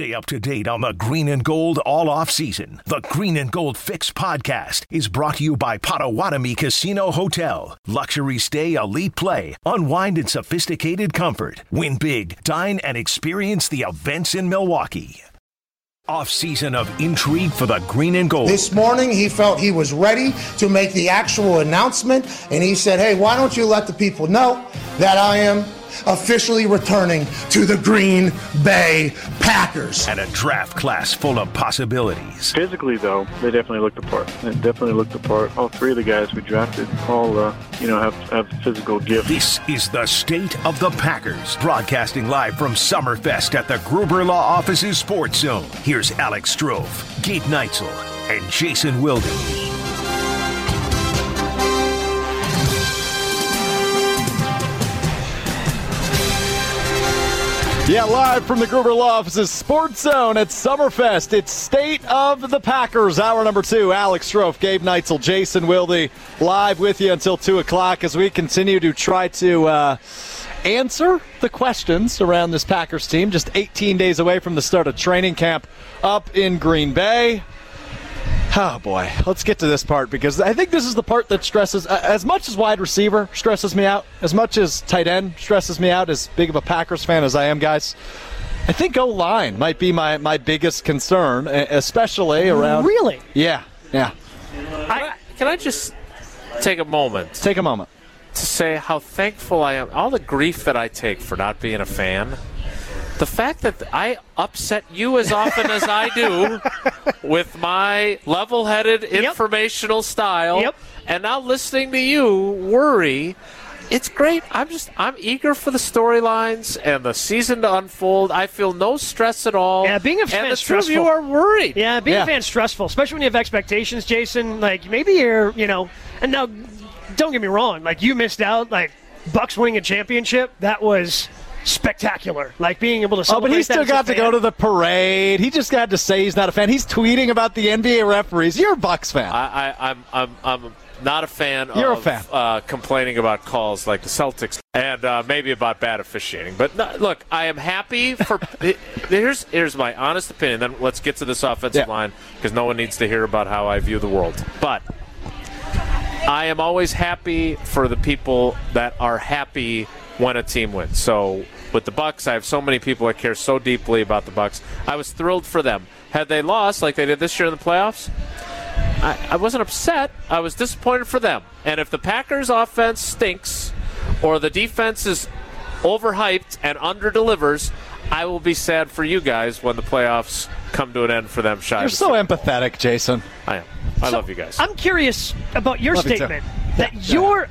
Stay up to date on the green and gold all off season. The Green and Gold Fix podcast is brought to you by Potawatomi Casino Hotel. Luxury stay, elite play, unwind in sophisticated comfort. Win big, dine, and experience the events in Milwaukee. Off season of intrigue for the green and gold. This morning, he felt he was ready to make the actual announcement, and he said, Hey, why don't you let the people know that I am officially returning to the Green Bay Packers. And a draft class full of possibilities. Physically, though, they definitely looked the part. They definitely looked the part. All three of the guys we drafted all, uh, you know, have, have physical gifts. This is the State of the Packers, broadcasting live from Summerfest at the Gruber Law Office's Sports Zone. Here's Alex Strouf, Gabe Neitzel, and Jason Wilde. Yeah, live from the Gruber Law Office's Sports Zone at Summerfest. It's State of the Packers, hour number two. Alex Strouf, Gabe Neitzel, Jason Wilde, live with you until 2 o'clock as we continue to try to uh, answer the questions around this Packers team. Just 18 days away from the start of training camp up in Green Bay. Oh boy, let's get to this part because I think this is the part that stresses uh, as much as wide receiver stresses me out, as much as tight end stresses me out. As big of a Packers fan as I am, guys, I think O line might be my my biggest concern, especially around. Really? Yeah, yeah. I, can I just take a moment? Take a moment to say how thankful I am. All the grief that I take for not being a fan the fact that I upset you as often as I do with my level headed yep. informational style, yep. and now listening to you worry. It's great. I'm just I'm eager for the storylines and the season to unfold. I feel no stress at all. Yeah, being a fan and the stressful. Two of you are worried. Yeah, being yeah. a fan stressful, especially when you have expectations, Jason. Like maybe you're, you know, and now don't get me wrong. Like you missed out. Like Bucks winning a championship. That was spectacular. Like being able to. Oh, but he still got to go to the parade. He just got to say he's not a fan. He's tweeting about the NBA referees. You're a Bucks fan. I, I, I'm, I'm, I'm not a fan. You're of, a fan. Uh, complaining about calls like the Celtics and uh, maybe about bad officiating. But no, look, I am happy for. here's here's my honest opinion. Then let's get to this offensive yeah. line because no one needs to hear about how I view the world. But. I am always happy for the people that are happy when a team wins. So with the Bucks, I have so many people that care so deeply about the Bucks. I was thrilled for them. Had they lost like they did this year in the playoffs, I, I wasn't upset. I was disappointed for them. And if the Packers' offense stinks or the defense is overhyped and underdelivers, I will be sad for you guys when the playoffs come to an end for them. Shy You're so empathetic, Jason. I am. I so love you guys. I'm curious about your love statement that yeah. you're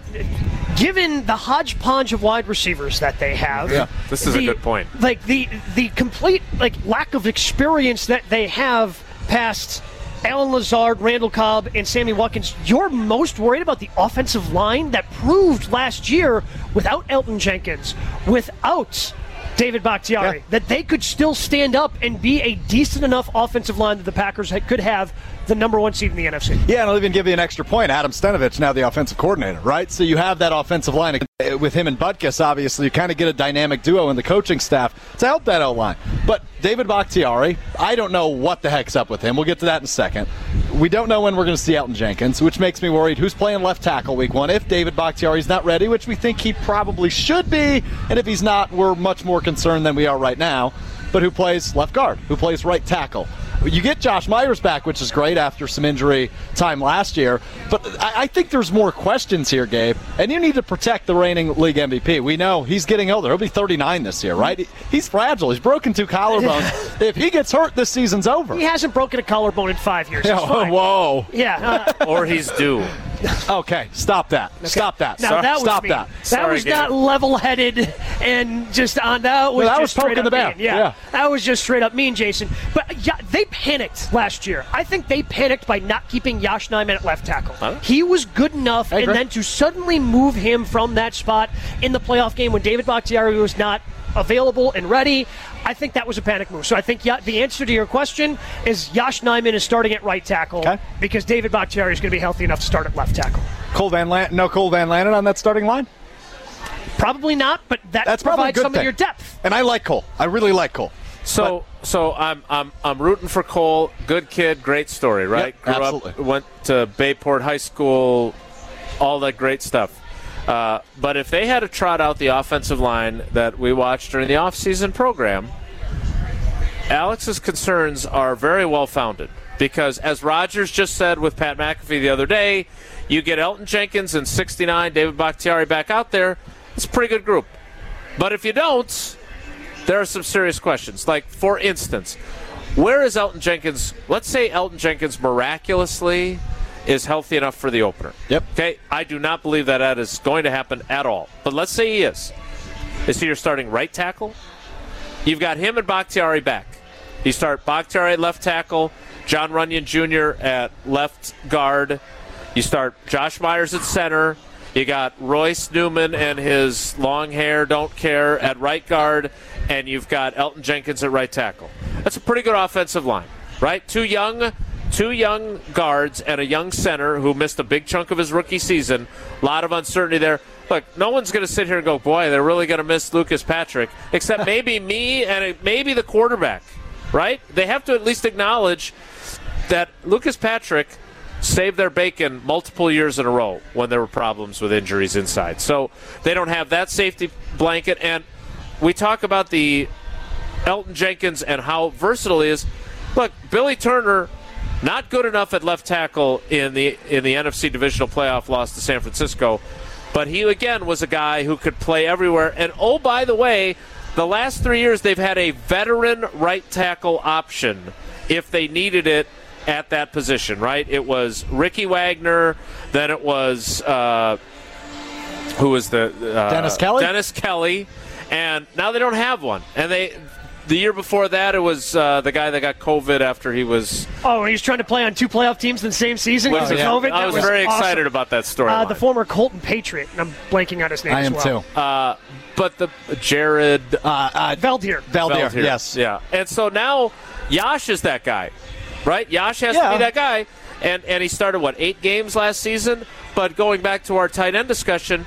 given the hodgepodge of wide receivers that they have. Yeah, this is the, a good point. Like the the complete like lack of experience that they have past Allen Lazard, Randall Cobb, and Sammy Watkins. You're most worried about the offensive line that proved last year without Elgton Jenkins, without David Bakhtiari, yeah. that they could still stand up and be a decent enough offensive line that the Packers could have the number one seed in the NFC. Yeah, and I'll even give you an extra point. Adam Stenavich, now the offensive coordinator, right? So you have that offensive line eh, with him and Butkus, obviously. You kind of get a dynamic duo in the coaching staff to help that O line. But David Bakhtiari, I don't know what the heck's up with him. We'll get to that in a second. We don't know when we're going to see Elgton Jenkins, which makes me worried. Who's playing left tackle week one? If David Bakhtiari's not ready, which we think he probably should be, and if he's not, we're much more concerned than we are right now. But who plays left guard? Who plays right tackle? You get Josh Myers back, which is great after some injury time last year. But I, I, think there's more questions here, Gabe. And you need to protect the reigning league MVP. We know he's getting older. He'll be 39 this year, right? He's fragile. He's broken two collarbones. if he gets hurt, this season's over. He hasn't broken a collarbone in five years. whoa. Yeah. Uh, or he's due. okay, stop that. Okay. Stop that. Now, that stop me. that. That Sorry, was not level-headed and just on that was no, that just was poking the bear. Yeah. yeah. that was just straight up mean, Jason. But yeah, they panicked last year. I think they panicked by not keeping Yosh Nijman at left tackle. Huh? He was good enough, and then to suddenly move him from that spot in the playoff game when David Bakhtiari was not available and ready. I think that was a panic move. So I think the answer to your question is Yosh Nijman is starting at right tackle okay. because David Bakhtiari is going to be healthy enough to start at left tackle. Cole Van Lan- no Cole Van Lanen on that starting line? Probably not, but that That's provides some thing. of your depth. And I like Cole. I really like Cole. So, so I'm I'm I'm rooting for Cole. Good kid, great story, right? Yep, Grew absolutely. up, went to Bayport High School, all that great stuff. Uh, but if they had to trot out the offensive line that we watched during the offseason program, Alex's concerns are very well founded because, as Rodgers just said with Pat McAfee the other day, you get Elgton Jenkins and 69, David Bakhtiari back out there. It's a pretty good group. But if you don't, there are some serious questions. Like, for instance, where is Elgton Jenkins? Let's say Elgton Jenkins miraculously is healthy enough for the opener. Yep. Okay, I do not believe that that is going to happen at all. But let's say he is. Is he your starting right tackle? You've got him and Bakhtiari back. You start Bakhtiari at left tackle, Jon Runyan Jr. at left guard. You start Josh Myers at center. You got Royce Newman and his long hair, don't care, at right guard. And you've got Elgton Jenkins at right tackle. That's a pretty good offensive line, right? Too young, two young guards and a young center who missed a big chunk of his rookie season. A lot of uncertainty there. Look, no one's going to sit here and go, boy, they're really going to miss Lucas Patrick, except maybe me and maybe the quarterback, right? They have to at least acknowledge that Lucas Patrick saved their bacon multiple years in a row when there were problems with injuries inside. So they don't have that safety blanket. And we talk about the Elgton Jenkins and how versatile he is. Look, Billy Turner, not good enough at left tackle in the in the NFC divisional playoff loss to San Francisco, but he again was a guy who could play everywhere. And oh, by the way, the last three years they've had a veteran right tackle option if they needed it at that position. Right? It was Ricky Wagner, then it was uh, who was the uh, Dennis Kelly? Dennis Kelly, and now they don't have one. And they the year before that it was uh, the guy that got COVID after he was. Oh, he was trying to play on two playoff teams in the same season because of Yeah. COVID. I That was, very awesome. excited about that story. Uh, the former Colton Patriot, and I'm blanking on his name I as am well. too. uh, but the Jared Uh, uh, Veldheer. Valdir, Veldheer. yes. Yeah. And so now Yash is that guy, right? Yash has to be that guy. And, and he started, what, eight games last season? But going back to our tight end discussion,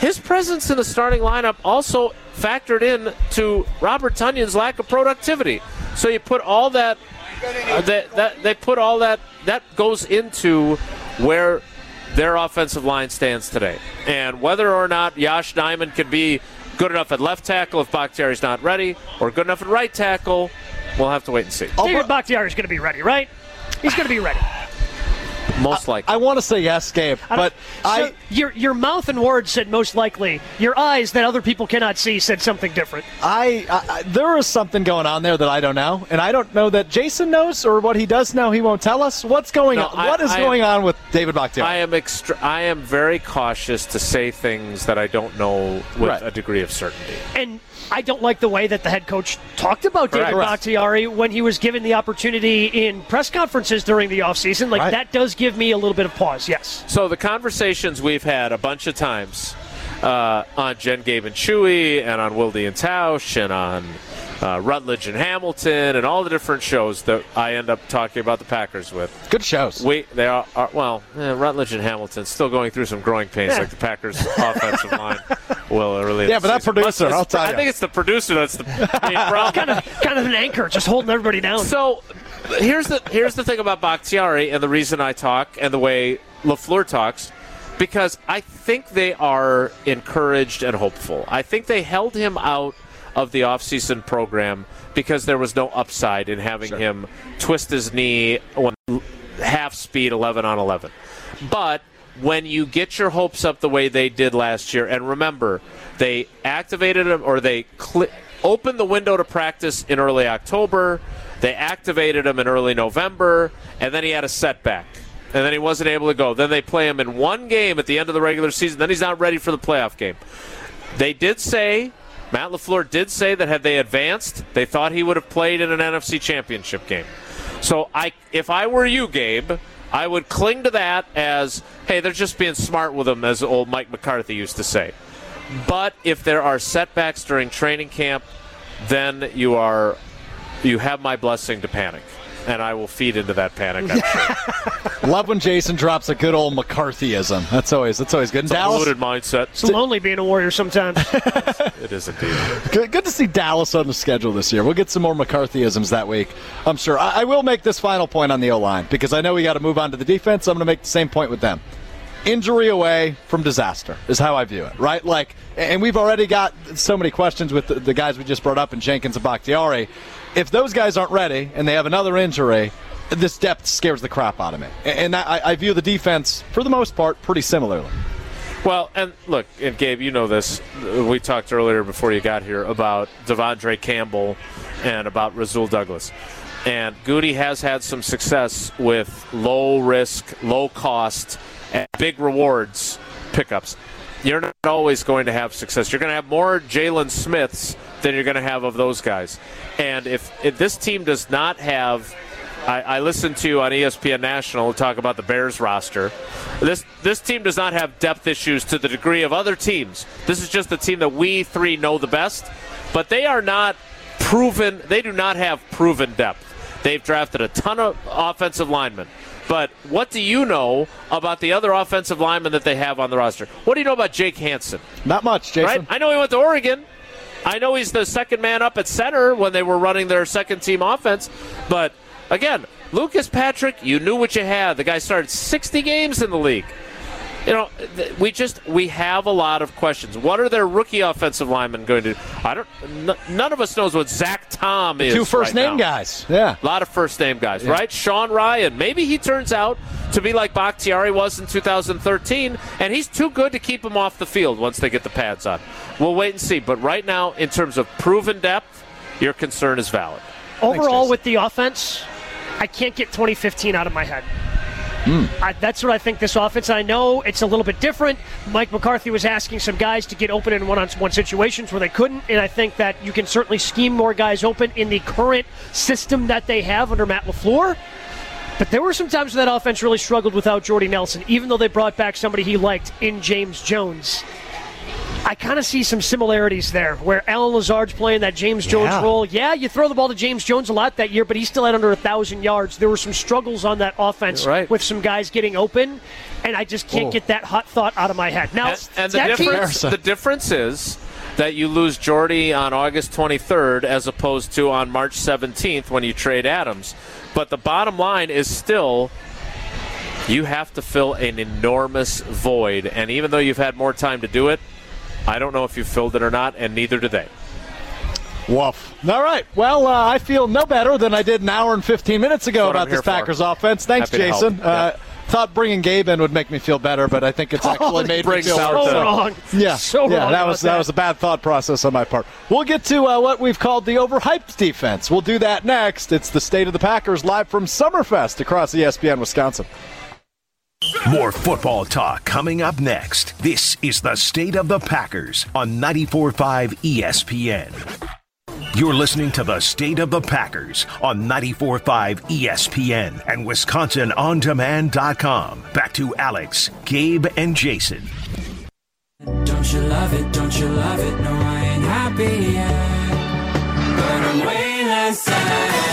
his presence in the starting lineup also factored in to Robert Tonyan's lack of productivity. So you put all that, uh, that, that they put all that, that goes into where their offensive line stands today. And whether or not Yosh Nijman can be good enough at left tackle if Bakhtiari's not ready, or good enough at right tackle, we'll have to wait and see. David Bakhtiari is going to be ready, right? He's going to be ready. Most likely. I want to say yes, Gabe, I don't- but I. your your mouth and words said most likely. Your eyes that other people cannot see said something different. I, I, I there is something going on there that I don't know, and I don't know that Jason knows or what he does know. He won't tell us what's going No, on. I- what is I- going on with David Bakhtiari? I am extra- I am very cautious to say things that I don't know with Right. a degree of certainty. And I don't like the way that the head coach talked about David Correct. Bakhtiari when he was given the opportunity in press conferences during the offseason. Like, Right. that does give me a little bit of pause, yes. So the conversations we've had a bunch of times uh, on Jen, Gabe, and Chewy, and on Wildy and Tausch, and on uh, Rutledge and Hamilton, and all the different shows that I end up talking about the Packers with. Good shows. We they are, are well, eh, Rutledge and Hamilton still going through some growing pains, Yeah. like the Packers' offensive line will early. Yeah, but that season. producer, I'll tell you. I think it's the producer that's the main problem. kind of kind of an anchor, just holding everybody down. So here's the here's the thing about Bakhtiari and the reason I talk and the way Lafleur talks, because I think they are encouraged and hopeful. I think they held him out of the offseason program because there was no upside in having him twist his knee on half speed 11 on 11. But when you get your hopes up the way they did last year, and remember, they activated him or they cl- opened the window to practice in early October, they activated him in early November, and then he had a setback. And then he wasn't able to go. Then they play him in one game at the end of the regular season. Then he's not ready for the playoff game. They did say, Matt LaFleur did say that had they advanced, they thought he would have played in an NFC championship game. So I, if I were you, Gabe, I would cling to that as, hey, they're just being smart with him, as old Mike McCarthy used to say. But if there are setbacks during training camp, then you are, you have my blessing to panic. And I will feed into that panic. I'm sure. Love when Jason drops a good old McCarthyism. That's always that's always good. It's a Dallas, polluted mindset. It's lonely being a Warrior sometimes. It is indeed. good, good to see Dallas on the schedule this year. We'll get some more McCarthyisms that week, I'm sure. I, I will make this final point on the O line because I know we got to move on to the defense. I'm going to make the same point with them. Injury away from disaster is how I view it, right? Like, and we've already got so many questions with the, the guys we just brought up in Jenkins and Bakhtiari. If those guys aren't ready and they have another injury, this depth scares the crap out of me. And I, I view the defense, for the most part, pretty similarly. Well, and look, and Gabe, you know this. We talked earlier before you got here about Devondre Campbell and about Rasul Douglas. And Gutey has had some success with low risk, low cost, and big rewards pickups. You're not always going to have success. You're going to have more Jaylon Smiths than you're going to have of those guys. And if, if this team does not have I, I, listened to on ESPN National talk about the Bears roster. This this team does not have depth issues to the degree of other teams. This is just the team that we three know the best, but they are not proven. They do not have proven depth. They've drafted a ton of offensive linemen. But what do you know about the other offensive linemen that they have on the roster? What do you know about Jake Hanson? Not much, Jason. Right? I know he went to Oregon. I know he's the second man up at center when they were running their second team offense, but Again, Lucas Patrick, you knew what you had. The guy started 60 games in the league. You know, we just we have a lot of questions. What are their rookie offensive linemen going to do? I don't. N- none of us knows what Zach Tom is. Two first right name now. guys. Yeah, a lot of first name guys, yeah. right? Sean Rhyan. Maybe he turns out to be like Bakhtiari was in 2013, and he's too good to keep him off the field once they get the pads on. We'll wait and see. But right now, in terms of proven depth, your concern is valid. Overall, Thanks, with the offense, I can't get 2015 out of my head. Mm. I, that's what I think this offense. I know it's a little bit different. Mike McCarthy was asking some guys to get open in one-on-one situations where they couldn't, and I think that you can certainly scheme more guys open in the current system that they have under Matt LaFleur. But there were some times when that offense really struggled without Jordy Nelson, even though they brought back somebody he liked in James Jones. I kind of see some similarities there where Allen Lazard's playing that James Jones yeah. role. Yeah, you throw the ball to James Jones a lot that year, but he still had under a thousand yards. There were some struggles on that offense right. with some guys getting open, and I just can't oh. get that hot thought out of my head. Now, and, and the, difference, the difference is that you lose Jordy on August 23rd as opposed to on March 17th when you trade Adams. But the bottom line is still you have to fill an enormous void. And even though you've had more time to do it, I don't know if you filled it or not, and neither do they. Woof. All right. Well, uh, I feel no better than I did an hour and 15 minutes ago about this Packers for. offense. Thanks, Happy Jason. Uh, Thought bringing Gabe in would make me feel better, but I think it's actually oh, made me feel so worse. wrong. Yeah, so yeah, wrong that was that. that was a bad thought process on my part. We'll get to uh, what we've called the overhyped defense. We'll do that next. It's the state of the Packers live from Summerfest across ESPN Wisconsin. More football talk coming up next. This is the State of the Packers on 94.5 ESPN. You're listening to the State of the Packers on 94.5 ESPN and WisconsinOnDemand.com. Back to Alex, Gabe, and Jason. Don't you love it? Don't you love it? No, I ain't happy yet. But I'm way less sad.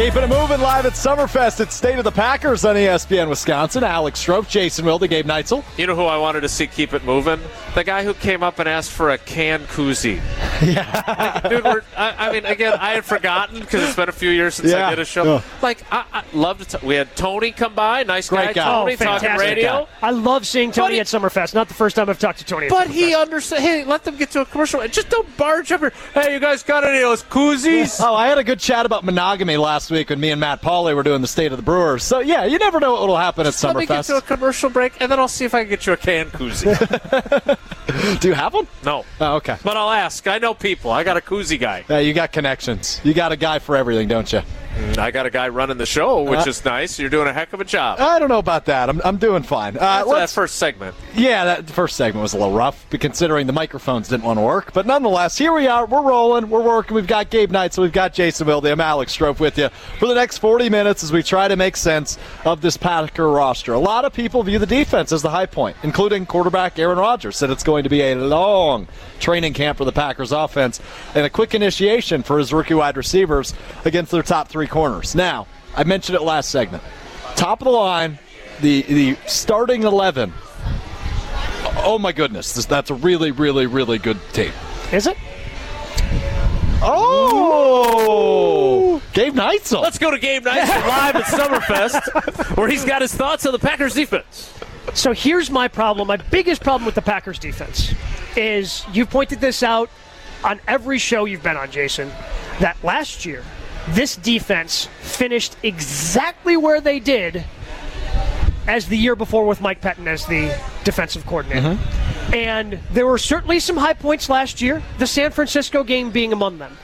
Keeping it moving live at Summerfest at State of the Packers on ESPN Wisconsin. Alex Strouf, Jason Wilde, Gabe Neitzel. You know who I wanted to see keep it moving? The guy who came up and asked for a can koozie. Yeah. Dude, I, I, mean, again, I had forgotten because it's been a few years since yeah. I did a show. Oh. Like, I, I love to. T- we had Tony come by, nice Great guy. Tony, oh, talking radio. Guy. I love seeing Tony he, at Summerfest. Not the first time I've talked to Tony. But he understands. Hey, let them get to a commercial. Just don't barge up here. Hey, you guys got any of those koozies? Oh, I had a good chat about monogamy last week when me and Matt Pauley were doing the State of the Brewers. So yeah, you never know what will happen Just at let me get to a commercial break, and then I'll see if I can get you a can koozie. Do you have one? No. Oh, okay. But I'll ask. I know people. I got a koozie guy. Yeah, you got connections. You got a guy for everything, don't you? I got a guy running the show, which Uh, is nice. You're doing a heck of a job. I don't know about that. I'm, I'm doing fine. Uh, that first segment. Yeah, that first segment was a little rough, considering the microphones didn't want to work. But nonetheless, here we are. We're rolling. We're working. We've got Gabe Neitzel we've got Jason Wilde. I'm Alex Strouf with you for the next 40 minutes as we try to make sense of this Packer roster. A lot of people view the defense as the high point, including quarterback Aaron Rodgers. Said it's going to be a long training camp for the Packers offense and a quick initiation for his rookie wide receivers against their top three corners. Now, I mentioned it last segment. Top of the line, the the starting 11 Oh my goodness, this, that's a really, really, really good tape. Is it? Oh, Gabe Neitzel. Let's go to Gabe Nice live at Summerfest, where he's got his thoughts on the Packers defense. So here's my problem. My biggest problem with the Packers defense is you've pointed this out on every show you've been on, Jason, that last year this defense finished exactly where they did as the year before with Mike Pettine as the defensive coordinator. Mm-hmm. And there were certainly some high points last year, the San Francisco game being among them.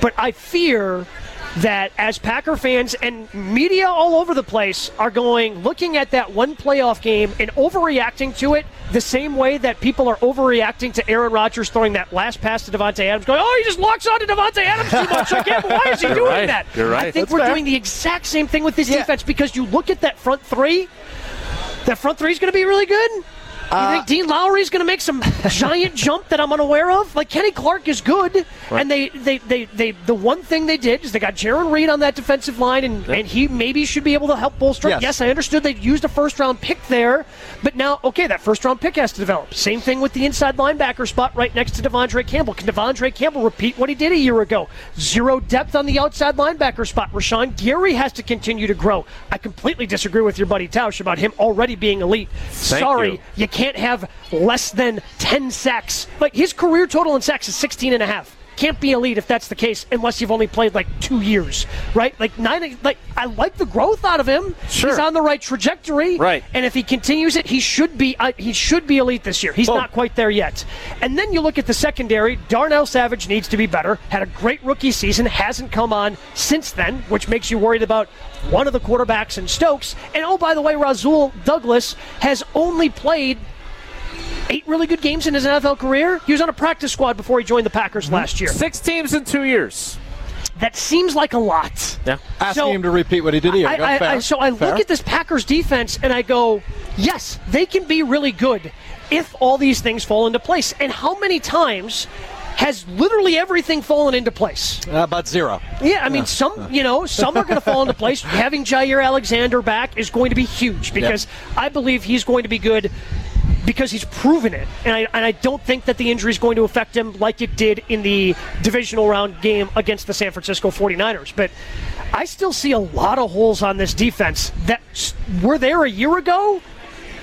But I fear that as Packer fans and media all over the place are going, looking at that one playoff game and overreacting to it the same way that people are overreacting to Aaron Rodgers throwing that last pass to Davante Adams, going, oh, he just locks on to Davante Adams too much. I can't, why is he doing right. that? You're right. I think That's we're fair. doing the exact same thing with this defense because you look at that front three, that front three is going to be really good. You Uh, think Dean Lowry is going to make some giant jump that I'm unaware of? Like Kenny Clark is good, and they, they, they, they, the one thing they did is they got Jarran Reed on that defensive line, and, and he maybe should be able to help bolster. Yes. Yes, I understood they used a first round pick there, but now okay, that first round pick has to develop. Same thing with the inside linebacker spot right next to Devondre Campbell. Can Devondre Campbell repeat what he did a year ago? Zero depth on the outside linebacker spot. Rashan Gary has to continue to grow. I completely disagree with your buddy Tausch about him already being elite. Sorry, you. you can't have less than 10 sacks. Like his career total in sacks is 16 and a half. Can't be elite if that's the case unless you've only played like 2 years, right? Like nine like I like the growth out of him. Sure. He's on the right trajectory. Right. And if he continues it, he should be uh, he should be elite this year. He's Well- not quite there yet. And then you look at the secondary, Darnell Savage needs to be better. Had a great rookie season, hasn't come on since then, which makes you worried about one of the quarterbacks in Stokes. And oh by the way, Rasul Douglas has only played eight really good games in his NFL career. He was on a practice squad before he joined the Packers last year. Six teams in two years. That seems like a lot. Yeah. Asking So- him to repeat what he did here. I. I, I, so I Fair. look at this Packers defense and I go, yes, they can be really good if all these things fall into place. And how many times has literally everything fallen into place? Uh, about zero. Yeah, I mean, some you know, some are going to fall into place. Having Jaire Alexander back is going to be huge because I believe he's going to be good because he's proven it, and I and I don't think that the injury is going to affect him like it did in the divisional round game against the San Francisco 49ers. But I still see a lot of holes on this defense that were there a year ago.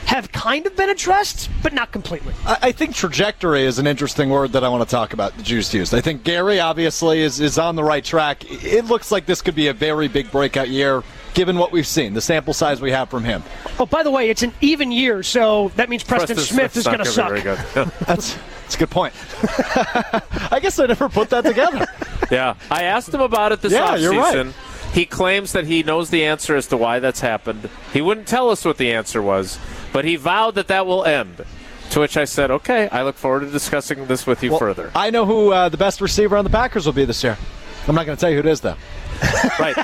Have kind of been addressed, but not completely. I think trajectory is an interesting word that I want to talk about. The Jews used. I think Gary obviously is, is on the right track. It looks like this could be a very big breakout year, given what we've seen, the sample size we have from him. Oh, by the way, it's an even year, so that means Preston, Smith is going to gonna suck. be very good. That's that's a good point. I guess I never put that together. Yeah, I asked him about it this Yeah, you're right. He claims that he knows the answer as to why that's happened. He wouldn't tell us what the answer was, but he vowed that that will end. To which I said, "Okay, I look forward to discussing this with you Well, further." I know who uh, the best receiver on the Packers will be this year. I'm not going to tell you who it is, though. Right?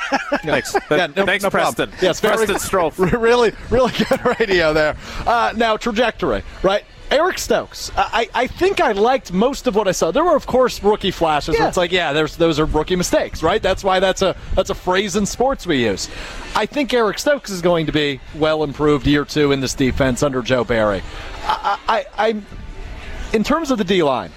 Thanks. Yeah, no- Thanks, no problem. Preston. Yes, Preston. Strouf. really, really good radio there. Uh, now, trajectory, right? Eric Stokes. I, I think I liked most of what I saw. There were, of course, rookie flashes. Yeah. it's like, yeah, there's those are rookie mistakes, right? That's why that's a that's a phrase in sports we use. I think Eric Stokes is going to be well improved year two in this defense under Joe Barry. I, I, I'm in terms of the D line,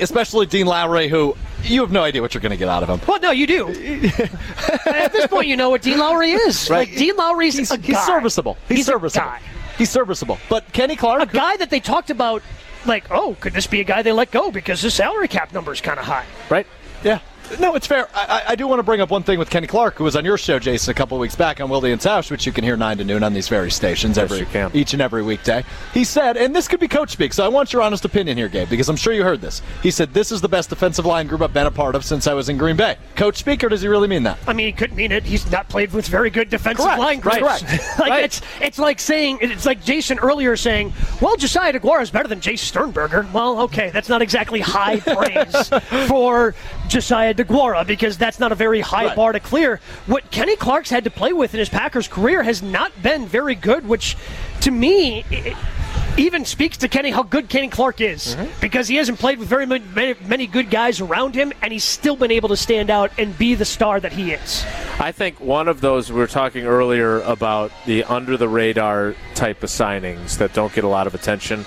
especially Dean Lowry, who you have no idea what you're going to get out of him. Well, no, you do. At this point, you know what Dean Lowry is. Right. Like Dean Lowry's He's, a he's serviceable. He's, He's a serviceable. guy. He's serviceable. But Kenny Clark, A guy that they talked about, like, oh, could this be a guy they let go because his salary cap number is kind of high? Right? yeah, No, it's fair. I, I do want to bring up one thing with Kenny Clark, who was on your show, Jason, a couple weeks back on Wildy and Tausch, which you can hear 9 to noon on these very stations every you can. each and every weekday. He said, and this could be coach speak, so I want your honest opinion here, Gabe, because I'm sure you heard this. He said, This is the best defensive line group I've been a part of since I was in Green Bay. Coach speak, or does he really mean that? I mean, he couldn't mean it. He's not played with very good defensive Correct, line groups. right, like right. it's it's like saying it's like Jason earlier saying, "Well, Josiah DeGuara is better than Jace Sternberger." Well, okay, that's not exactly high praise for Josiah DeGuara because that's not a very high Right. bar to clear. What Kenny Clark's had to play with in his Packers career has not been very good, which to me. It, even speaks to Kenny how good Kenny Clark is Mm-hmm. because he hasn't played with very many, many, many good guys around him, and he's still been able to stand out and be the star that he is. I think one of those we were talking earlier about the under the radar type of signings that don't get a lot of attention.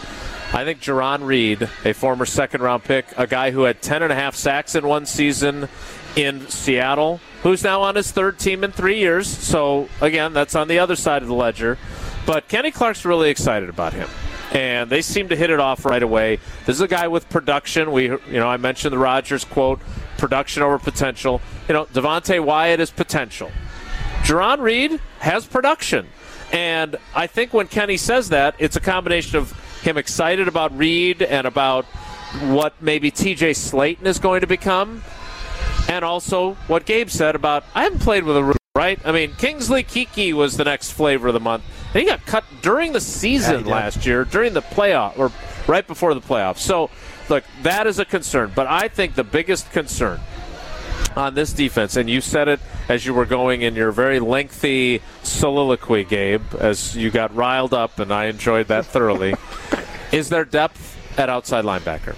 I think Jarran Reed, a former second round pick, a guy who had 10 and a half sacks in one season in Seattle, who's now on his third team in three years. So, again, that's on the other side of the ledger. But Kenny Clark's really excited about him. And they seem to hit it off right away. This is a guy with production. We, you know, I mentioned the Rodgers quote: "Production over potential." You know, Devonte Wyatt is potential. Jarran Reed has production. And I think when Kenny says that, it's a combination of him excited about Reed and about what maybe TJ Slaton is going to become, and also what Gabe said about I haven't played with a right? I mean, Kingsley Keke was the next flavor of the month. And he got cut during the season last year, during the playoff, or right before the playoffs. So, look, that is a concern. But I think the biggest concern on this defense, and you said it as you were going in your very lengthy soliloquy, Gabe, as you got riled up, and I enjoyed that thoroughly, is their depth at outside linebacker.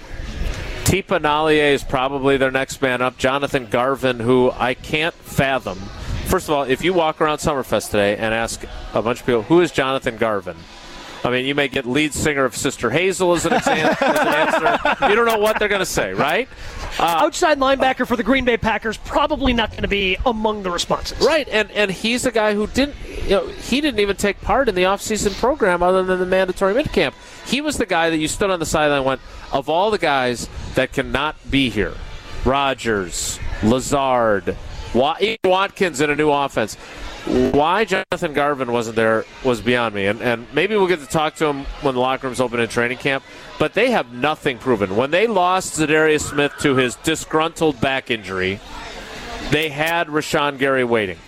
Tipa Galeai is probably their next man up. Jonathan Garvin, who I can't fathom. First of all, if you walk around Summerfest today and ask a bunch of people, who is Jonathan Garvin? I mean, you may get lead singer of Sister Hazel as an, as an answer. You don't know what they're going to say, right? Uh, Outside linebacker for the Green Bay Packers, probably not going to be among the responses. Right, and and he's a guy who didn't you know, he didn't even take part in the offseason program other than the mandatory minicamp. He was the guy that you stood on the sideline and went, of all the guys that cannot be here, Rodgers, Lazard, Wa- Watkins in a new offense. Why Jonathan Garvin wasn't there was beyond me, and, and maybe we'll get to talk to him when the locker room's open in training camp. But they have nothing proven. When they lost Zadarius Smith to his disgruntled back injury, they had Rashan Gary waiting,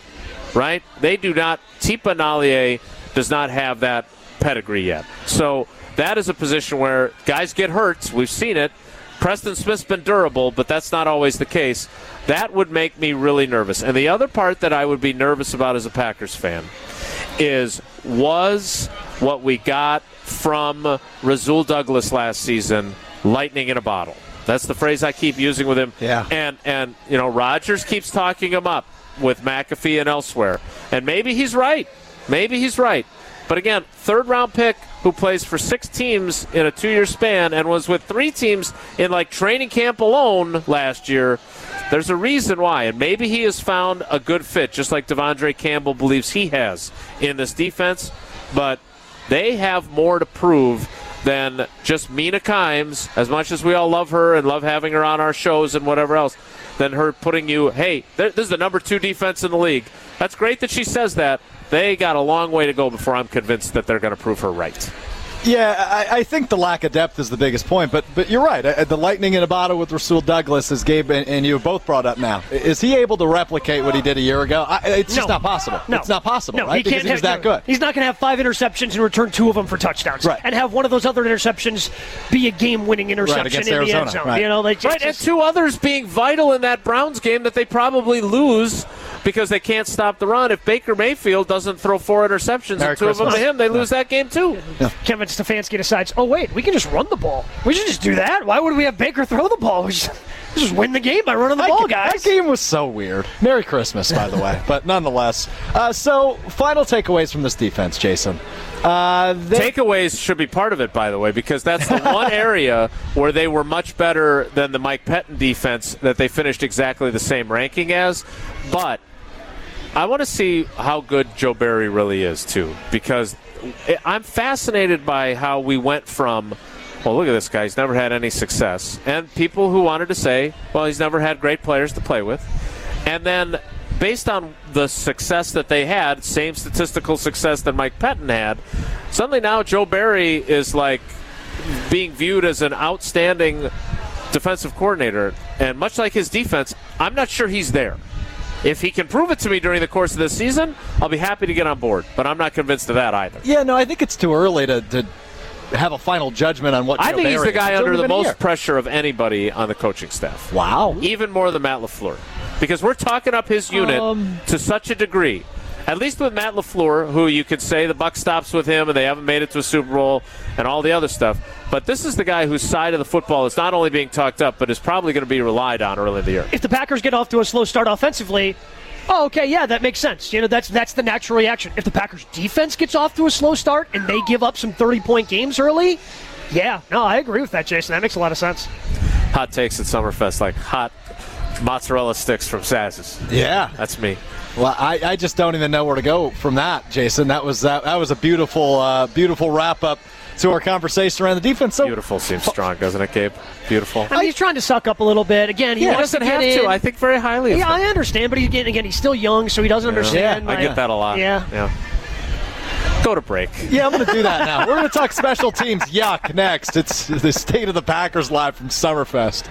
right? They do not. Tipa Galeai does not have that pedigree yet. So that is a position where guys get hurt. We've seen it. Preston Smith's been durable, but that's not always the case. That would make me really nervous. And the other part that I would be nervous about as a Packers fan is was what we got from Rasul Douglas last season lightning in a bottle. That's the phrase I keep using with him. Yeah. And and you know Rodgers keeps talking him up with McAfee and elsewhere. And maybe he's right. Maybe he's right. But again, third round pick who plays for six teams in a two year span and was with three teams in like training camp alone last year. There's a reason why, and maybe he has found a good fit, just like Devondre Campbell believes he has in this defense. But they have more to prove than just Mina Kimes, as much as we all love her and love having her on our shows and whatever else, than her putting you, hey, this is the number two defense in the league. That's great that she says that. They got a long way to go before I'm convinced that they're going to prove her right. Yeah, I, I think the lack of depth is the biggest point, but but you're right. Uh, The lightning in a bottle with Rasul Douglas, as Gabe and, and you both brought up now, is he able to replicate what he did a year ago? I, it's just not possible. No. It's not possible, No, right? he because can't he was have, that good. He's not going to have five interceptions and return two of them for touchdowns, Right. And have one of those other interceptions be a game-winning interception against in the Arizona, end zone. right. You know, like Right, and two others being vital in that Browns game that they probably lose because they can't stop the run. If Baker Mayfield doesn't throw four interceptions Merry and two of them to him, they lose that game too. Kevin Stefanski decides, oh wait, we can just run the ball. We should just do that. Why would we have Baker throw the ball? We just, just win the game by running the That ball, ga- guys. That game was so weird. Merry Christmas, by the way. But nonetheless. Uh, so, final takeaways from this defense, Jason. Uh, they, Takeaways should be part of it, by the way, because that's the one area where they were much better than the Mike Pettine defense that they finished exactly the same ranking as. But I want to see how good Joe Barry really is, too, because I'm fascinated by how we went from well, look at this guy. He's never had any success. And people who wanted to say, well, he's never had great players to play with. And then, based on the success that they had, same statistical success that Mike Pettine had, suddenly now Joe Barry is like being viewed as an outstanding defensive coordinator. And much like his defense, I'm not sure he's there. If he can prove it to me during the course of this season, I'll be happy to get on board. But I'm not convinced of that either. Yeah, no, I think it's too early to, to have a final judgment on what. I think he's the guy under the most pressure of anybody on the coaching staff. Wow. Even more than Matt LaFleur. Because we're talking up his unit Um, to such a degree. At least with Matt LaFleur, who you could say the buck stops with him and they haven't made it to a Super Bowl and all the other stuff. But this is the guy whose side of the football is not only being talked up, but is probably going to be relied on early in the year. if the Packers get off to a slow start offensively, oh, okay, yeah, that makes sense. You know, that's that's the natural reaction. If the Packers defense gets off to a slow start and they give up some 30 point games early, yeah, no, I agree with that, Jason. That makes a lot of sense. Hot takes at Summerfest, like hot mozzarella sticks from Saz's. Yeah. That's me. Well, I, I just don't even know where to go from that, Jason. That was that, that was a beautiful uh, beautiful wrap up to our conversation around the defense. So Beautiful seems strong, doesn't it, Gabe? Beautiful. I mean, he's trying to suck up a little bit. Again, he He wants doesn't to have in. to. I think very highly of yeah, him. I understand, but he's getting again. He's still young, so he doesn't understand. Yeah, I get that a lot. Yeah. Yeah. Go to break. Yeah, I'm going to do that now. We're going to talk special teams. Yuck. Next, it's the state of the Packers live from Summerfest.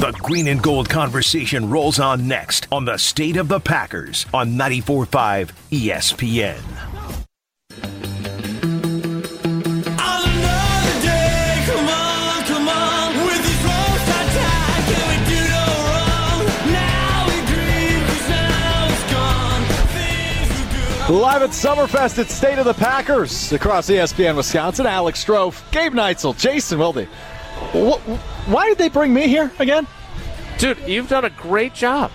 The green and gold conversation rolls on next on the state of the Packers on 94.5 ESPN. Live at Summerfest, at State of the Packers across ESPN Wisconsin. Alex Strouf, Gabe Neitzel, Jason Wilde. Wh- Why did they bring me here again? Dude, you've done a great job.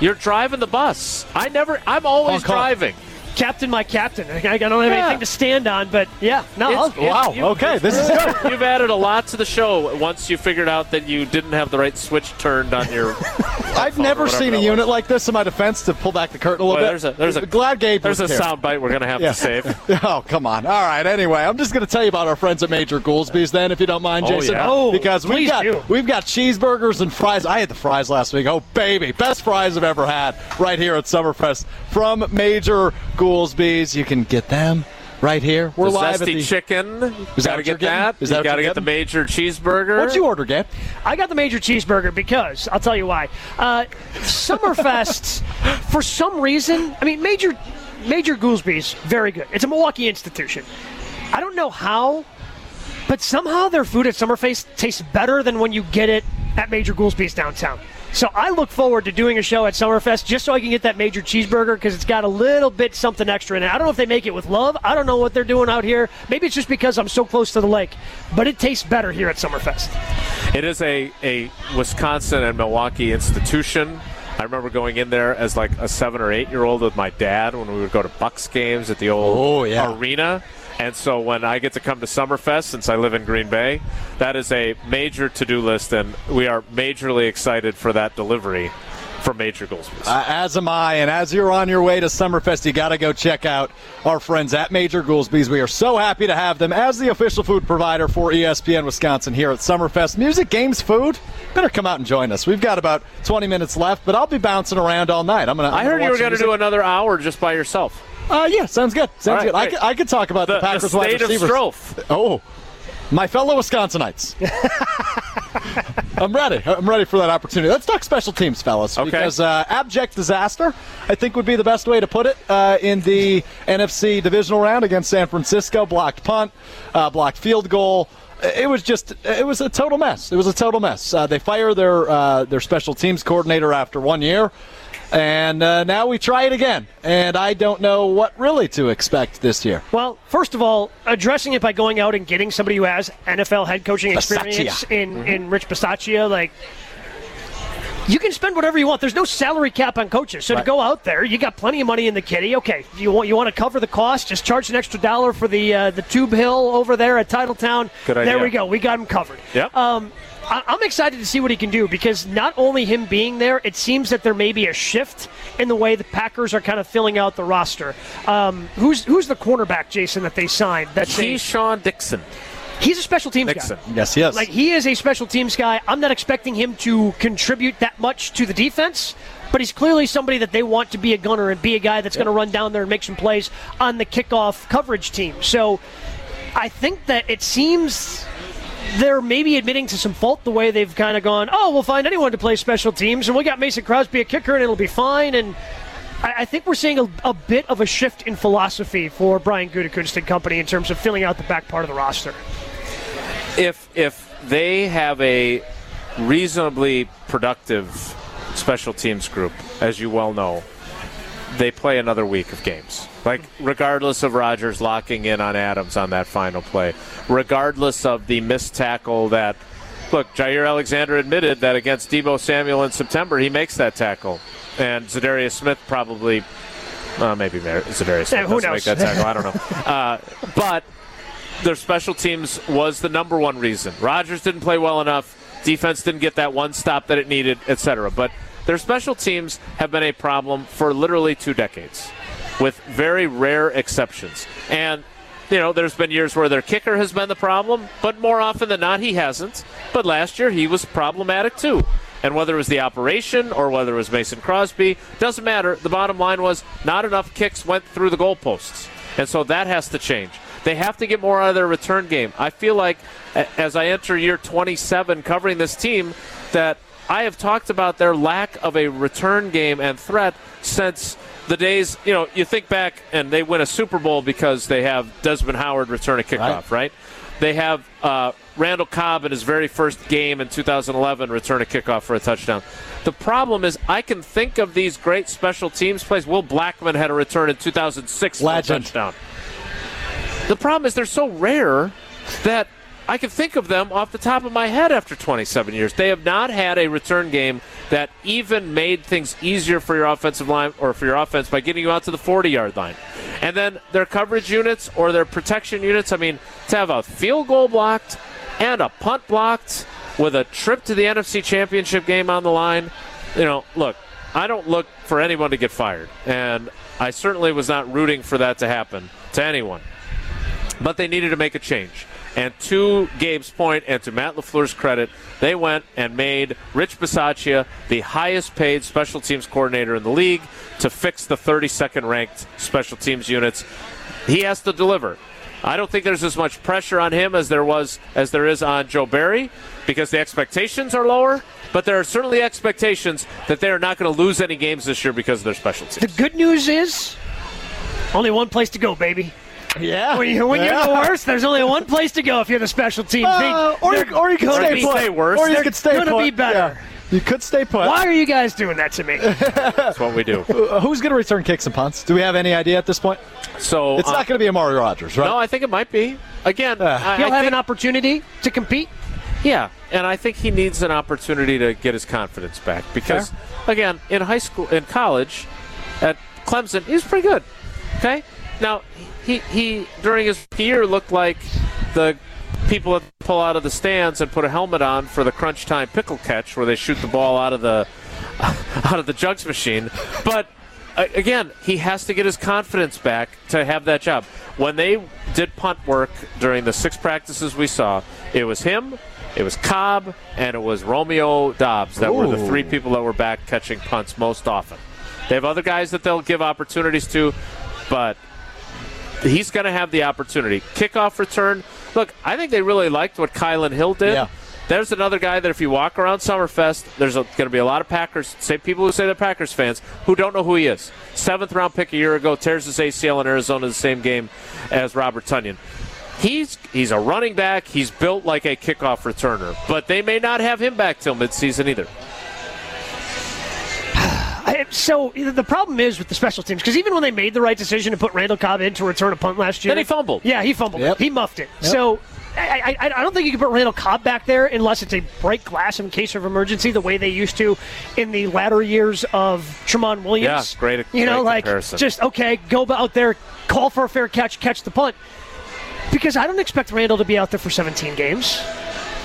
You're driving the bus. I never. I'm always driving. Captain, my captain. I I don't have Yeah. anything to stand on, but yeah, no, I'll, It's- Wow. you- Okay, this is good. You've added a lot to the show once you figured out that you didn't have the right switch turned on your. I've never seen a unit like this in my defense to pull back the curtain a little Well, bit. there's a there's a glad Gabe there's a here. sound bite we're gonna have Yeah. to save. Oh, come on. All right. Anyway, I'm just going to tell you about our friends at Major Goolsby's then, if you don't mind, Oh, Jason. yeah. Oh, because we've got do. we've got cheeseburgers and fries. I had the fries last week. Oh, baby, best fries I've ever had right here at Summerfest from Major Goolsby's. You can get them right here. We're the live zesty at the. chicken. You Is that gotta what you're get that. Is that you what gotta get the major cheeseburger. What'd you order, Gabe? I got the major cheeseburger because I'll tell you why. Uh, Summerfest, for some reason, I mean, major Major Goolsby's very good. It's a Milwaukee institution. I don't know how, but somehow their food at Summerfest tastes better than when you get it at Major Goolsby's downtown. So I look forward to doing a show at Summerfest just so I can get that major cheeseburger because it's got a little bit something extra in it. I don't know if they make it with love. I don't know what they're doing out here. Maybe it's just because I'm so close to the lake, but it tastes better here at Summerfest. It is a, a Wisconsin and Milwaukee institution. I remember going in there as like a seven or eight year old with my dad when we would go to Bucks games at the old Oh, yeah. arena. And so when I get to come to Summerfest, since I live in Green Bay, that is a major to do list, and we are majorly excited for that delivery from Major Goolsby's. Uh, as am I, and as you're on your way to Summerfest, you got to go check out our friends at Major Goolsby's. We are so happy to have them as the official food provider for ESPN Wisconsin here at Summerfest. Music, games, food. Better come out and join us. We've got about 20 minutes left, but I'll be bouncing around all night. I'm gonna. I heard gonna you were going to do another hour just by yourself. Uh, yeah, sounds good. Sounds right, good. I could, I could talk about the, The, the Packers wide state of receivers. Strouf. Oh, my fellow Wisconsinites. I'm ready. I'm ready for that opportunity. Let's talk special teams, fellas. Okay. Because uh, abject disaster, I think, would be the best way to put it uh, in the NFC divisional round against San Francisco. Blocked punt, uh, blocked field goal. It was just, it was a total mess. It was a total mess. Uh, they fire their uh, their special teams coordinator after one year. And uh, now we try it again. And I don't know what really to expect this year. Well, first of all, addressing it by going out and getting somebody who has NFL head coaching experience Bisaccia. in, in Rich Bisaccia, like you can spend whatever you want. There's no salary cap on coaches, so Right. to go out there, you got plenty of money in the kitty. Okay, you want you want to cover the cost, just charge an extra dollar for the uh, the Tube Hill over there at Titletown. Good idea. There we go. We got him covered. Yep. Um, I- I'm excited to see what he can do because not only him being there, it seems that there may be a shift in the way the Packers are kind of filling out the roster. Um, who's who's the cornerback, Jason, that they signed? That's a- Keisean Dixon. He's a special teams Nixon. guy. Yes, yes. Like he is a special teams guy. I'm not expecting him to contribute that much to the defense, but he's clearly somebody that they want to be a gunner and be a guy that's going to run down there and make some plays on the kickoff coverage team. So I think that it seems they're maybe admitting to some fault the way they've kind of gone, oh, we'll find anyone to play special teams, and we got Mason Crosby a kicker, and it'll be fine. And I, I think we're seeing a, a bit of a shift in philosophy for Brian Gutekunst and company in terms of filling out the back part of the roster. if if they have a reasonably productive special teams group, as you well know, they play another week of games. Like regardless of Rodgers locking in on Adams on that final play, regardless of the missed tackle that look, Jaire Alexander admitted that against Deebo Samuel in September he makes that tackle. And Zadarius Smith probably uh, maybe Zadarius Smith Yeah, doesn't knows? make that tackle. I don't know. Uh, but their special teams was the number one reason. Rodgers didn't play well enough. Defense didn't get that one stop that it needed, etc. But their special teams have been a problem for literally two decades, with very rare exceptions. And you know, there's been years where their kicker has been the problem, but more often than not, he hasn't. But last year, he was problematic too. And whether it was the operation or whether it was Mason Crosby, doesn't matter. The bottom line was not enough kicks went through the goalposts. And so that has to change. They have to get more out of their return game. I feel like as I enter year 27 covering this team, that I have talked about their lack of a return game and threat since the days, you know, you think back and they win a Super Bowl because they have Desmond Howard return a kickoff, right? They have uh, Randall Cobb in his very first game in 2011 return a kickoff for a touchdown. The problem is, I can think of these great special teams plays. Will Blackmon had a return in 2006 for a touchdown. The problem is they're so rare that I can think of them off the top of my head after 27 years. They have not had a return game that even made things easier for your offensive line or for your offense by getting you out to the 40 yard line. And then their coverage units or their protection units, I mean, to have a field goal blocked and a punt blocked with a trip to the NFC Championship game on the line, you know, look, I don't look for anyone to get fired. And I certainly was not rooting for that to happen to anyone but they needed to make a change. And to Gabe's point and to Matt LaFleur's credit, they went and made Rich Bisaccia the highest paid special teams coordinator in the league to fix the 32nd ranked special teams units. He has to deliver. I don't think there's as much pressure on him as there was as there is on Joe Barry because the expectations are lower, but there are certainly expectations that they are not going to lose any games this year because of their special teams. The good news is only one place to go, baby. Yeah. When, you, when you're the worst, there's only one place to go if you're the special team. Uh, or, you, or you could stay they stay worse. Or you could stay gonna put. be better. Yeah. You could stay put. Why are you guys doing that to me? That's what we do. Uh, Who's going to return kicks and punts? Do we have any idea at this point? So It's uh, not going to be Amari Rogers, right? No, I think it might be. Again, I, He'll I have think- an opportunity to compete. Yeah, and I think he needs an opportunity to get his confidence back because, again, in high school, in college, at Clemson, he's pretty good. Okay, now he he during his year looked like the people that pull out of the stands and put a helmet on for the crunch time pickle catch, where they shoot the ball out of the out of the jugs machine, but. Again, he has to get his confidence back to have that job. When they did punt work during the six practices we saw, it was him, it was Cobb, and it was Romeo Doubs that were the three people that were back catching punts most often. They have other guys that they'll give opportunities to, but he's going to have the opportunity. Kickoff return. Look, I think they really liked what Kylin Hill did. Yeah. There's another guy that if you walk around Summerfest, there's going to be a lot of Packers, say people who say they're Packers fans, who don't know who he is. Seventh round pick a year ago, tears his ACL in Arizona the same game as Robert Tonyan. He's he's a running back. He's built like a kickoff returner, but they may not have him back till midseason either. I, so the problem is with the special teams because even when they made the right decision to put Randall Cobb in to return a punt last year, Then he fumbled. Yeah, he fumbled. Yep. He muffed it. So. I, I, I don't think you can put Randall Cobb back there unless it's a break glass in case of emergency, the way they used to in the latter years of Tramon Williams. Yeah, great- You know, great like comparison. just okay, go out there, call for a fair catch, catch the punt. Because I don't expect Randall to be out there for 17 games.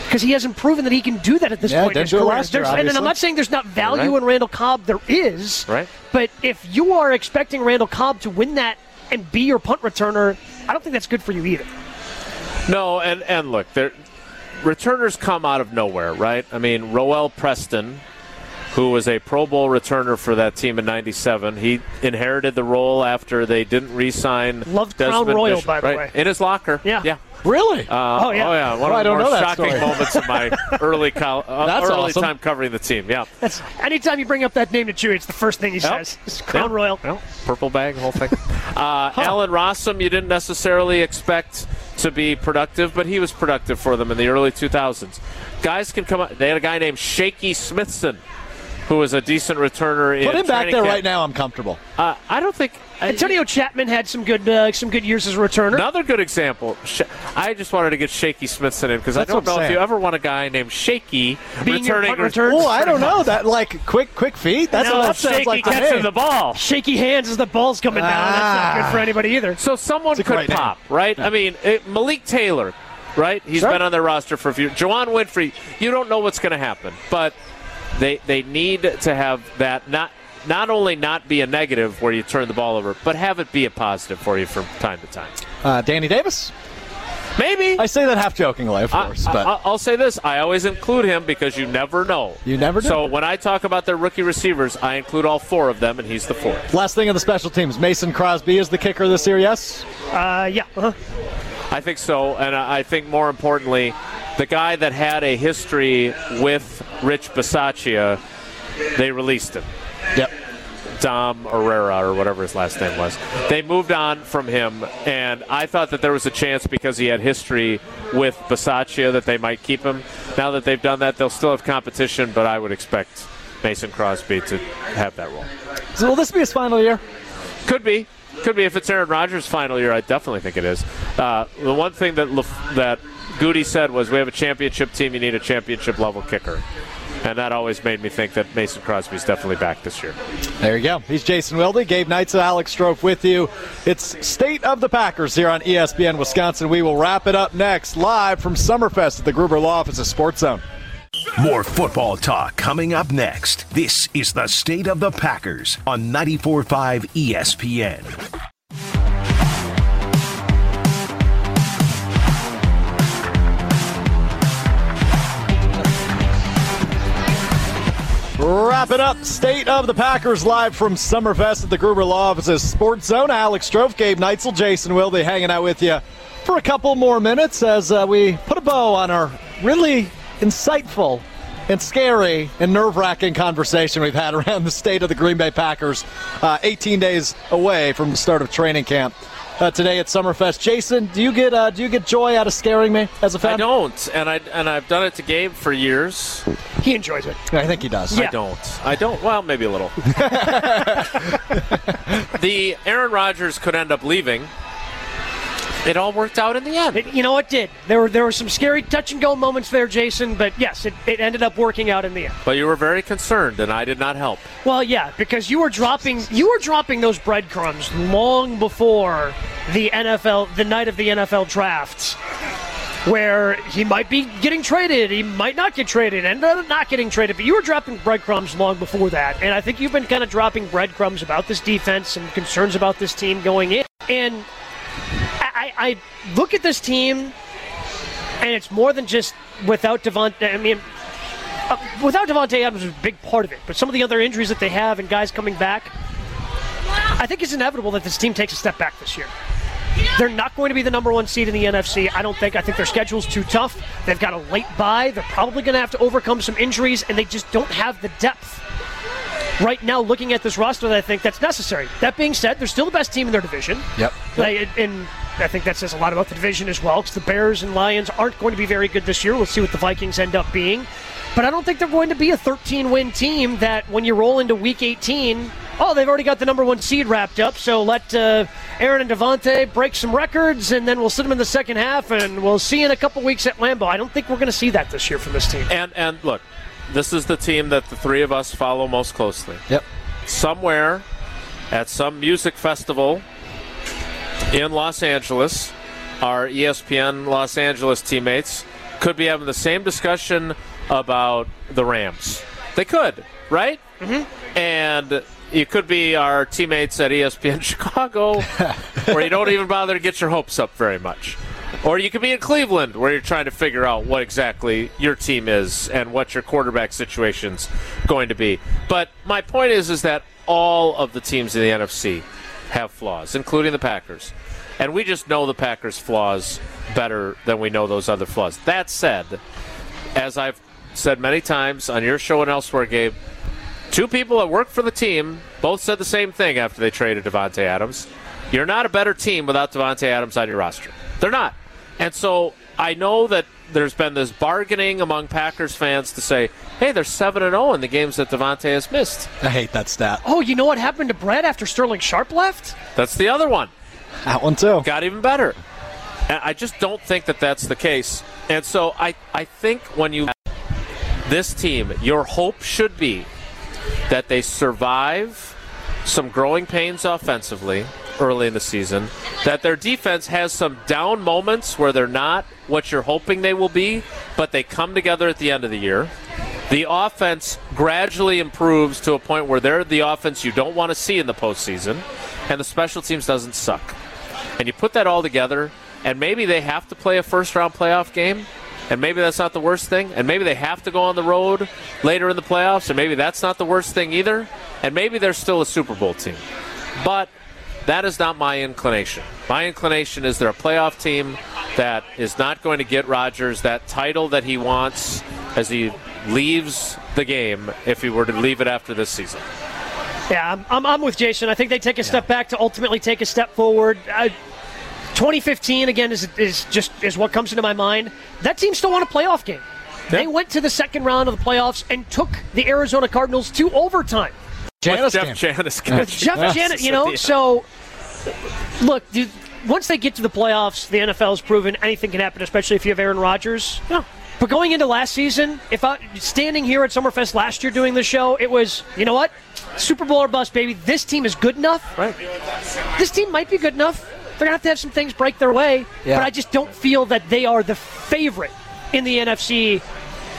Because he hasn't proven that he can do that at this Yeah, point in didn't his career. last There's- and, and I'm not saying there's not value Right. in Randall Cobb. There is. Right. But if you are expecting Randall Cobb to win that and be your punt returner, I don't think that's good for you either. No, and and look, there returners come out of nowhere, right? I mean, Roell Preston, who was a Pro Bowl returner for that team in '97, he inherited the role after they didn't re-sign. Loved Crown Royal, Bishop, by the right? way. in his locker. Yeah. yeah. Really? Uh, Oh, yeah. Oh yeah, one Oh, I of the more shocking moments of my early col- uh, early awesome. time covering the team. Yeah, That's anytime you bring up that name to Chewy, it's the first thing he says. It's Crown Yeah. Royal. Well, purple bag, whole thing. Uh, Allen Rossum, you didn't necessarily expect to be productive, but he was productive for them in the early 2000s. Guys can come up. They had a guy named Shaky Smithson, who was a decent returner. Put him back there camp. right now. I'm comfortable. Uh, I don't think. Antonio Chapman had some good uh, some good years as a returner. Another good example. I just wanted to get Shaky Smithson in because I That's don't what I'm know if you ever want a guy named Shaky Being your returning punt return? Oh, I don't know. That like quick, quick feet. That's No, what that sounds Shaky like to catching me. the ball. Shaky hands as the ball's coming down. That's not good Ah. for anybody either. So someone It's a could great name. pop, right? I mean, it, Malik Taylor, right? He's Sure. been on their roster for a few. Juwann Winfree, you don't know what's going to happen, but they they need to have that not not only not be a negative where you turn the ball over, but have it be a positive for you from time to time. Uh, Danny Davis. Maybe. I say that half jokingly, of course, I, but I- I'll say this: I always include him because you never know. You never do. So when I talk about their rookie receivers, I include all four of them, and he's the fourth. last thing on the special teams. Mason Crosby is the kicker this year. Yes. Uh, yeah. Uh-huh. I think so, and I I think more importantly, the guy that had a history with Rich Bisaccia, they released him. Yep. Dom Herrera or whatever his last name was. They moved on from him, and I thought that there was a chance because he had history with Bisaccia that they might keep him. Now that they've done that, they'll still have competition, but I would expect Mason Crosby to have that role. So will this be his final year? Could be. Could be if it's Aaron Rodgers' final year. I definitely think it is. Uh, the one thing that Lef- that Gutey said was, "We have a championship team. You need a championship level kicker," and that always made me think that Mason Crosby's definitely back this year. There you go. He's Jason Wilde. Gabe Neitzel and Alex Strouf with you. It's State of the Packers here on ESPN Wisconsin. We will wrap it up next live from Summerfest at the Gruber Law Office of Sports Zone. More football talk coming up next. This is the State of the Packers on 94.5 ESPN. Wrap it up. State of the Packers live from Summerfest at the Gruber Law Offices Sports Zone. Alex Strouf, Gabe Neitzel, Jason Wilde hanging out with you for a couple more minutes as uh, we put a bow on our really insightful and scary and nerve wracking conversation we've had around the state of the Green Bay Packers, uh, 18 days away from the start of training camp. Uh, today at Summerfest, Jason, do you get uh, do you get joy out of scaring me as a fan? I don't, and I and I've done it to Gabe for years. He enjoys it. I think he does. Yeah. I don't. I don't. Well, maybe a little. the Aaron Rodgers could end up leaving. It all worked out in the end. It, you know, it did. There were there were some scary touch and go moments there, Jason. But yes, it, it ended up working out in the end. But you were very concerned, and I did not help. Well, yeah, because you were dropping you were dropping those breadcrumbs long before the NFL, the night of the NFL draft, where he might be getting traded, he might not get traded, and not getting traded. But you were dropping breadcrumbs long before that, and I think you've been kind of dropping breadcrumbs about this defense and concerns about this team going in. And I, I, look at this team, and it's more than just without Davante. I mean, uh, without Davante Adams is a big part of it, but some of the other injuries that they have and guys coming back, I think it's inevitable that this team takes a step back this year. They're not going to be the number one seed in the NFC. I don't think. I think their schedule's too tough. They've got a late bye. They're probably going to have to overcome some injuries, and they just don't have the depth right now. Looking at this roster, that I think that's necessary. That being said, they're still the best team in their division. Yep. Like, and I think that says a lot about the division as well, because the Bears and Lions aren't going to be very good this year. We'll see what the Vikings end up being. But I don't think they're going to be a 13 win team that when you roll into week 18, oh, they've already got the number one seed wrapped up, so let uh, Aaron and Davante break some records, and then we'll sit them in the second half, and we'll see in a couple weeks at Lambeau. I don't think we're going to see that this year from this team. And and look, this is the team that the three of us follow most closely. Yep. Somewhere at some music festival in Los Angeles, our ESPN Los Angeles teammates could be having the same discussion about the Rams. They could, right? Mm-hmm. And you could be our teammates at ESPN Chicago, where you don't even bother to get your hopes up very much. Or you could be in Cleveland where you're trying to figure out what exactly your team is and what your quarterback situation's going to be. But my point is is that all of the teams in the NFC have flaws, including the Packers. And we just know the Packers' flaws better than we know those other flaws. That said, as I've said many times on your show and elsewhere, Gabe, two people that work for the team both said the same thing after they traded Davante Adams. You're not a better team without Davante Adams on your roster. They're not. And so I know that there's been this bargaining among Packers fans to say, hey, they're 7 and 0 in the games that Davante has missed. I hate that stat. Oh, you know what happened to Brett after Sterling Sharpe left? That's the other one. That one too. got even better. And I just don't think that that's the case. And so I, I think when you this team, your hope should be that they survive some growing pains offensively early in the season, that their defense has some down moments where they're not what you're hoping they will be, but they come together at the end of the year. The offense gradually improves to a point where they're the offense you don't want to see in the postseason, and the special teams doesn't suck. And you put that all together, and maybe they have to play a first round playoff game, and maybe that's not the worst thing, and maybe they have to go on the road later in the playoffs, and maybe that's not the worst thing either, and maybe they're still a Super Bowl team. But that is not my inclination. My inclination is they're a playoff team that is not going to get Rodgers that title that he wants as he leaves the game if he were to leave it after this season. Yeah, I'm, I'm, I'm with Jason. I think they take a step back to ultimately take a step forward. I, 2015 again is is just is what comes into my mind. That team still won a playoff game. They went to the second round of the playoffs and took the Arizona Cardinals to overtime. With Janis Jeff game. Janis With Jeff Janis, you know. So, look, dude, once they get to the playoffs, the NFL's proven anything can happen, especially if you have Aaron Rodgers. Yeah. But going into last season, if I standing here at Summerfest last year doing the show, it was, you know what? Super Bowl or bust, baby. This team is good enough. Right. This team might be good enough. They're gonna have to have some things break their way. Yeah. But I just don't feel that they are the favorite in the NFC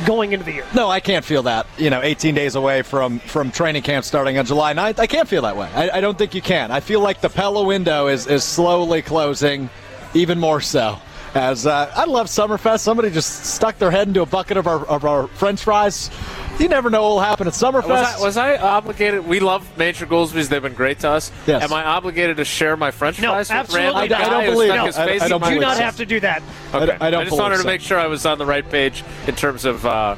going into the year. No, I can't feel that. You know, 18 days away from from training camp starting on July 9th. I can't feel that way. I, I don't think you can. I feel like the Pella window is is slowly closing, even more so. As uh, I love Summerfest. Somebody just stuck their head into a bucket of our of our French fries. You never know what will happen at Summerfest. Was I, was I obligated? We love Major Goolsby's. They've been great to us. Yes. Am I obligated to share my French No, fries with absolutely Randy? not. I don't believe- stuck no, I- I don't my Do not face? have to do that. Okay. I don't I just believe wanted to so. make sure I was on the right page in terms of uh,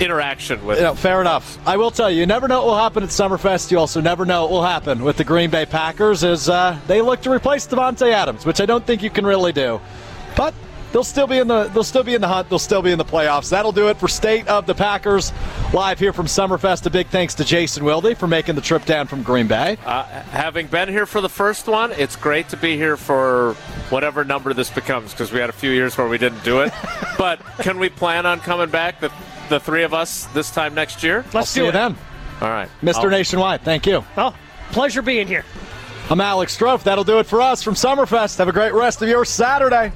interaction with. You know, fair enough. I will tell you, you never know what will happen at Summerfest. You also never know what will happen with the Green Bay Packers as uh, they look to replace Davante Adams, which I don't think you can really do. But they'll still be in the they'll still be in the hunt. They'll still be in the playoffs. That'll do it for State of the Packers live here from Summerfest. A big thanks to Jason Wilde for making the trip down from Green Bay. Uh, having been here for the first one, it's great to be here for whatever number this becomes because we had a few years where we didn't do it. but can we plan on coming back, the, the three of us, this time next year? Let's See do you it. then, All right. Mr. I'll- Nationwide. Thank you. Oh, pleasure being here. I'm Alex Strouf. That'll do it for us from Summerfest. Have a great rest of your Saturday.